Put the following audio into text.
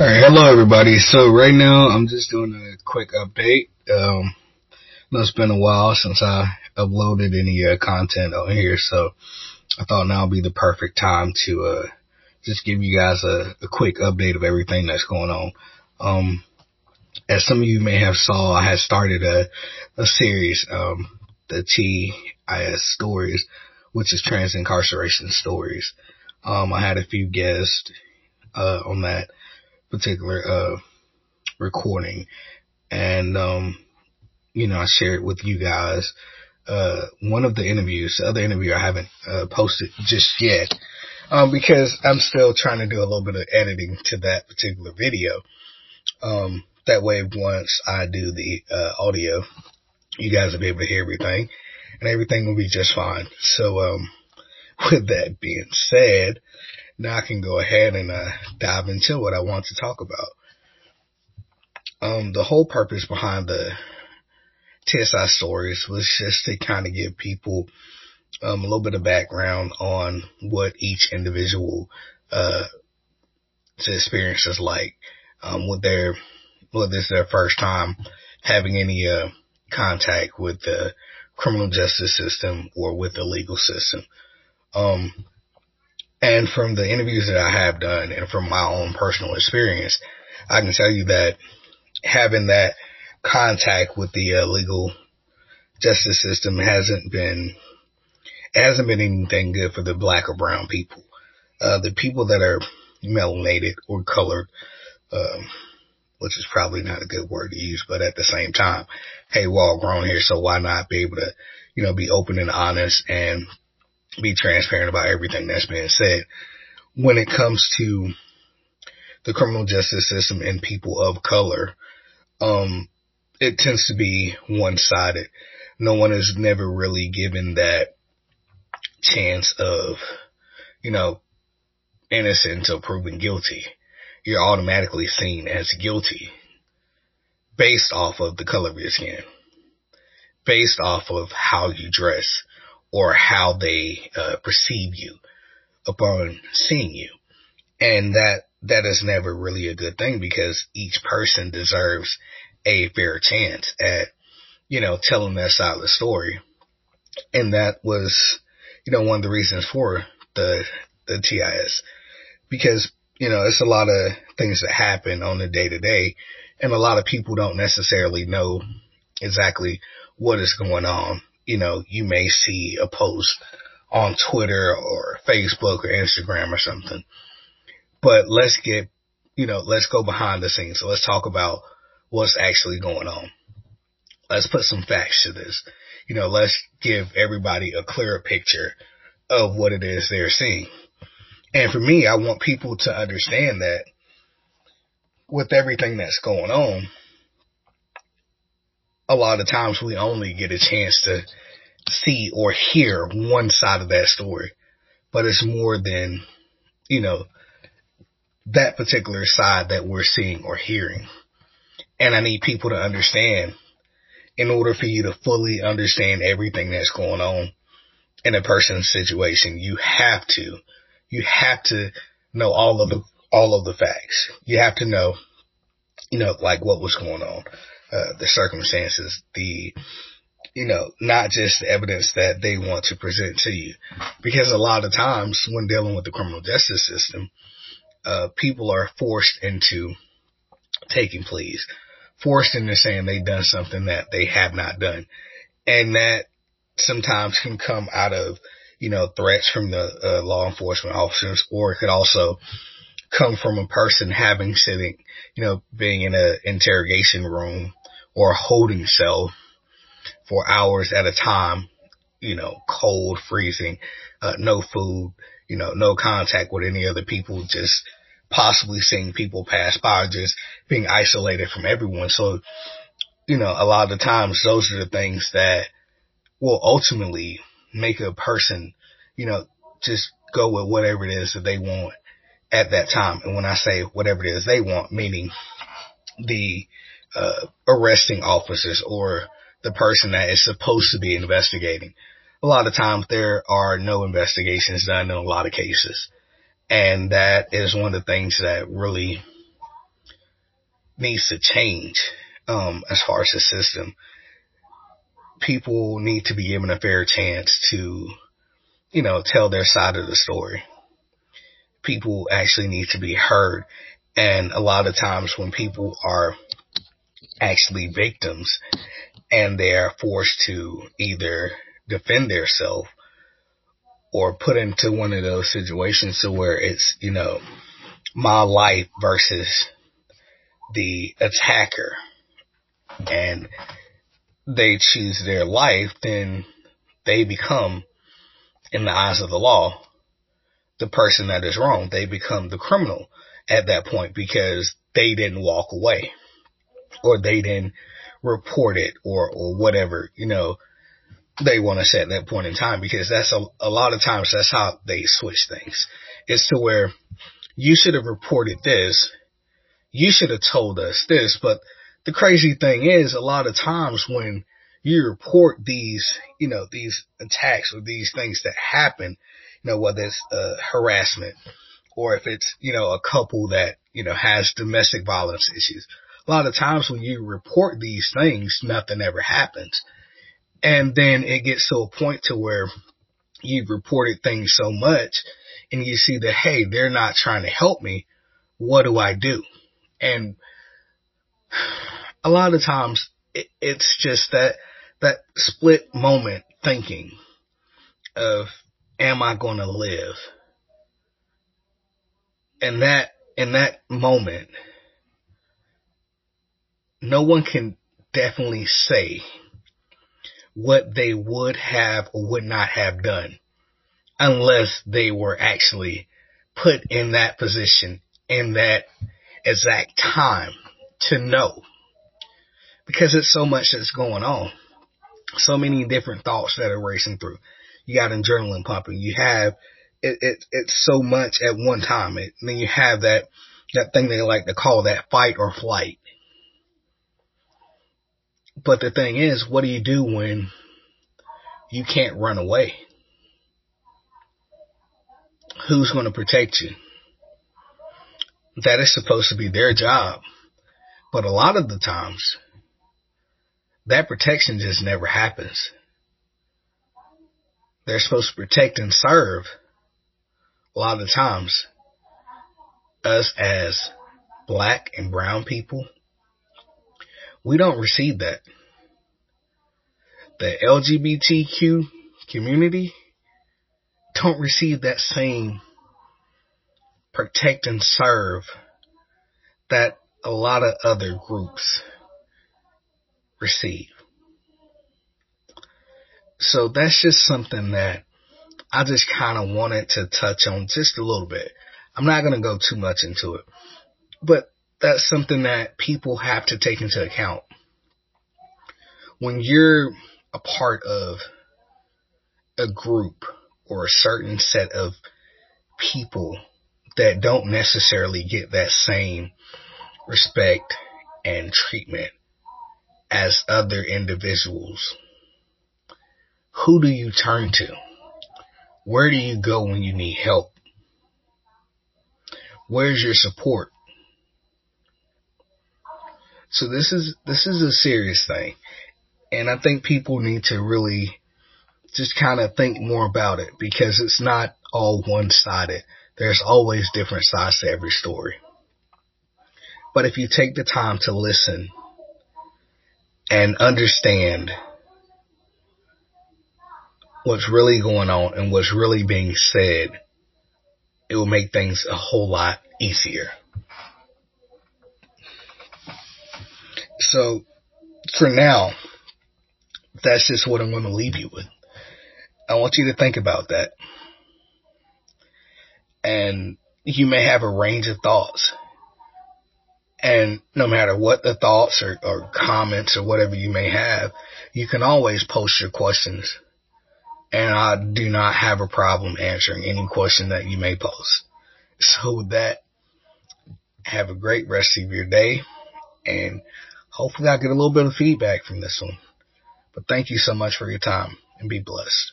All right, hello everybody. So right now I'm just doing a quick update. Um, it's been a while since I uploaded any uh, content on here, so I thought now would be the perfect time to uh, just give you guys a, a, quick update of everything that's going on. Um, as some of you may have saw, I had started a a series, um, the TIS stories, which is trans incarceration stories. Um, I had a few guests uh, on that particular uh, recording, and um, you know I shared with you guys uh, one of the interviews. The other interview I haven't uh, posted just yet um, because I'm still trying to do a little bit of editing to that particular video. Um, that way, once I do the uh, audio, you guys will be able to hear everything, and everything will be just fine. So, um, with that being said, now I can go ahead and uh, dive into what I want to talk about. Um, the whole purpose behind the TSI stories was just to kind of give people um, a little bit of background on what each individual uh, experience is like, um, what their whether it's their first time having any uh, contact with the criminal justice system or with the legal system. Um, and from the interviews that I have done and from my own personal experience, I can tell you that having that contact with the uh, legal justice system hasn't been hasn't been anything good for the black or brown people. Uh, the people that are melanated or colored, um, which is probably not a good word to use, but at the same time, hey, we're all grown here, so why not be able to, you know, be open and honest and be transparent about everything that's being said. When it comes to the criminal justice system and people of color, um, it tends to be one sided. No one is never really given that chance of, you know, innocent until proven guilty. You're automatically seen as guilty based off of the color of your skin, based off of how you dress, or how they uh, perceive you upon seeing you. And that, that is never really a good thing because each person deserves a fair chance at, you know, telling their side of the story. And that was, you know, one of the reasons for the, the TIS because, you know, it's a lot of things that happen on the day to day and a lot of people don't necessarily know exactly what is going on you know, you may see a post on Twitter or Facebook or Instagram or something. But let's get, you know, let's go behind the scenes. So let's talk about what's actually going on. Let's put some facts to this. You know, let's give everybody a clearer picture of what it is they're seeing. And for me, I want people to understand that with everything that's going on, a lot of times we only get a chance to see or hear one side of that story, but it's more than, you know, that particular side that we're seeing or hearing. And I need people to understand in order for you to fully understand everything that's going on in a person's situation, you have to, you have to know all of the, all of the facts. You have to know, you know, like what was going on uh, the circumstances, the, you know, not just the evidence that they want to present to you. Because a lot of times when dealing with the criminal justice system, uh, people are forced into taking pleas, forced into saying they've done something that they have not done. And that sometimes can come out of, you know, threats from the uh, law enforcement officers, or it could also come from a person having sitting, you know, being in an interrogation room or holding cell for hours at a time, you know, cold, freezing, uh, no food, you know, no contact with any other people, just possibly seeing people pass by, just being isolated from everyone. So, you know, a lot of the times those are the things that will ultimately make a person, you know, just go with whatever it is that they want at that time. And when I say whatever it is they want, meaning the uh, arresting officers or the person that is supposed to be investigating. A lot of times there are no investigations done in a lot of cases. And that is one of the things that really needs to change um, as far as the system. People need to be given a fair chance to, you know, tell their side of the story. People actually need to be heard. And a lot of times when people are actually victims and they are forced to either defend themselves or put into one of those situations to where it's, you know, my life versus the attacker and they choose their life, then they become, in the eyes of the law, the person that is wrong. They become the criminal at that point because they didn't walk away or they didn't report it or, or whatever, you know, they want to say at that point in time because that's a, a lot of times that's how they switch things. It's to where you should have reported this. You should have told us this. But the crazy thing is a lot of times when you report these, you know, these attacks or these things that happen, you know, whether it's uh, harassment or if it's, you know, a couple that, you know, has domestic violence issues. A lot of times when you report these things, nothing ever happens. And then it gets to a point to where you've reported things so much and you see that, hey, they're not trying to help me. What do I do? And a lot of times it, it's just that, that split moment thinking of, am I going to live? And that, in that moment, no one can definitely say what they would have or would not have done unless they were actually put in that position in that exact time to know because it's so much that's going on. So many different thoughts that are racing through. You got adrenaline pumping. You have it, it it's so much at one time. It, then you have that that thing they like to call that fight or flight. But the thing is, what do you do when you can't run away? Who's going to protect you? That is supposed to be their job. But a lot of the times, that protection just never happens. They're supposed to protect and serve. A lot of times, us as black and brown people, we don't receive that. The LGBTQ community don't receive that same protect and serve that a lot of other groups receive. So that's just something that I just kind of wanted to touch on just a little bit. I'm not going to go too much into it, but that's something that people have to take into account. When you're a part of a group or a certain set of people that don't necessarily get that same respect and treatment as other individuals, who do you turn to? Where do you go when you need help? Where's your support? So this is this is a serious thing. And I think people need to really just kind of think more about it because it's not all one sided. There's always different sides to every story. But if you take the time to listen and understand what's really going on and what's really being said, it will make things a whole lot easier. So for now, that's just what I'm going to leave you with. I want you to think about that. And you may have a range of thoughts. And no matter what the thoughts or, or comments or whatever you may have, you can always post your questions. And I do not have a problem answering any question that you may post. So with that, have a great rest of your day and hopefully I get a little bit of feedback from this one. But thank you so much for your time and be blessed.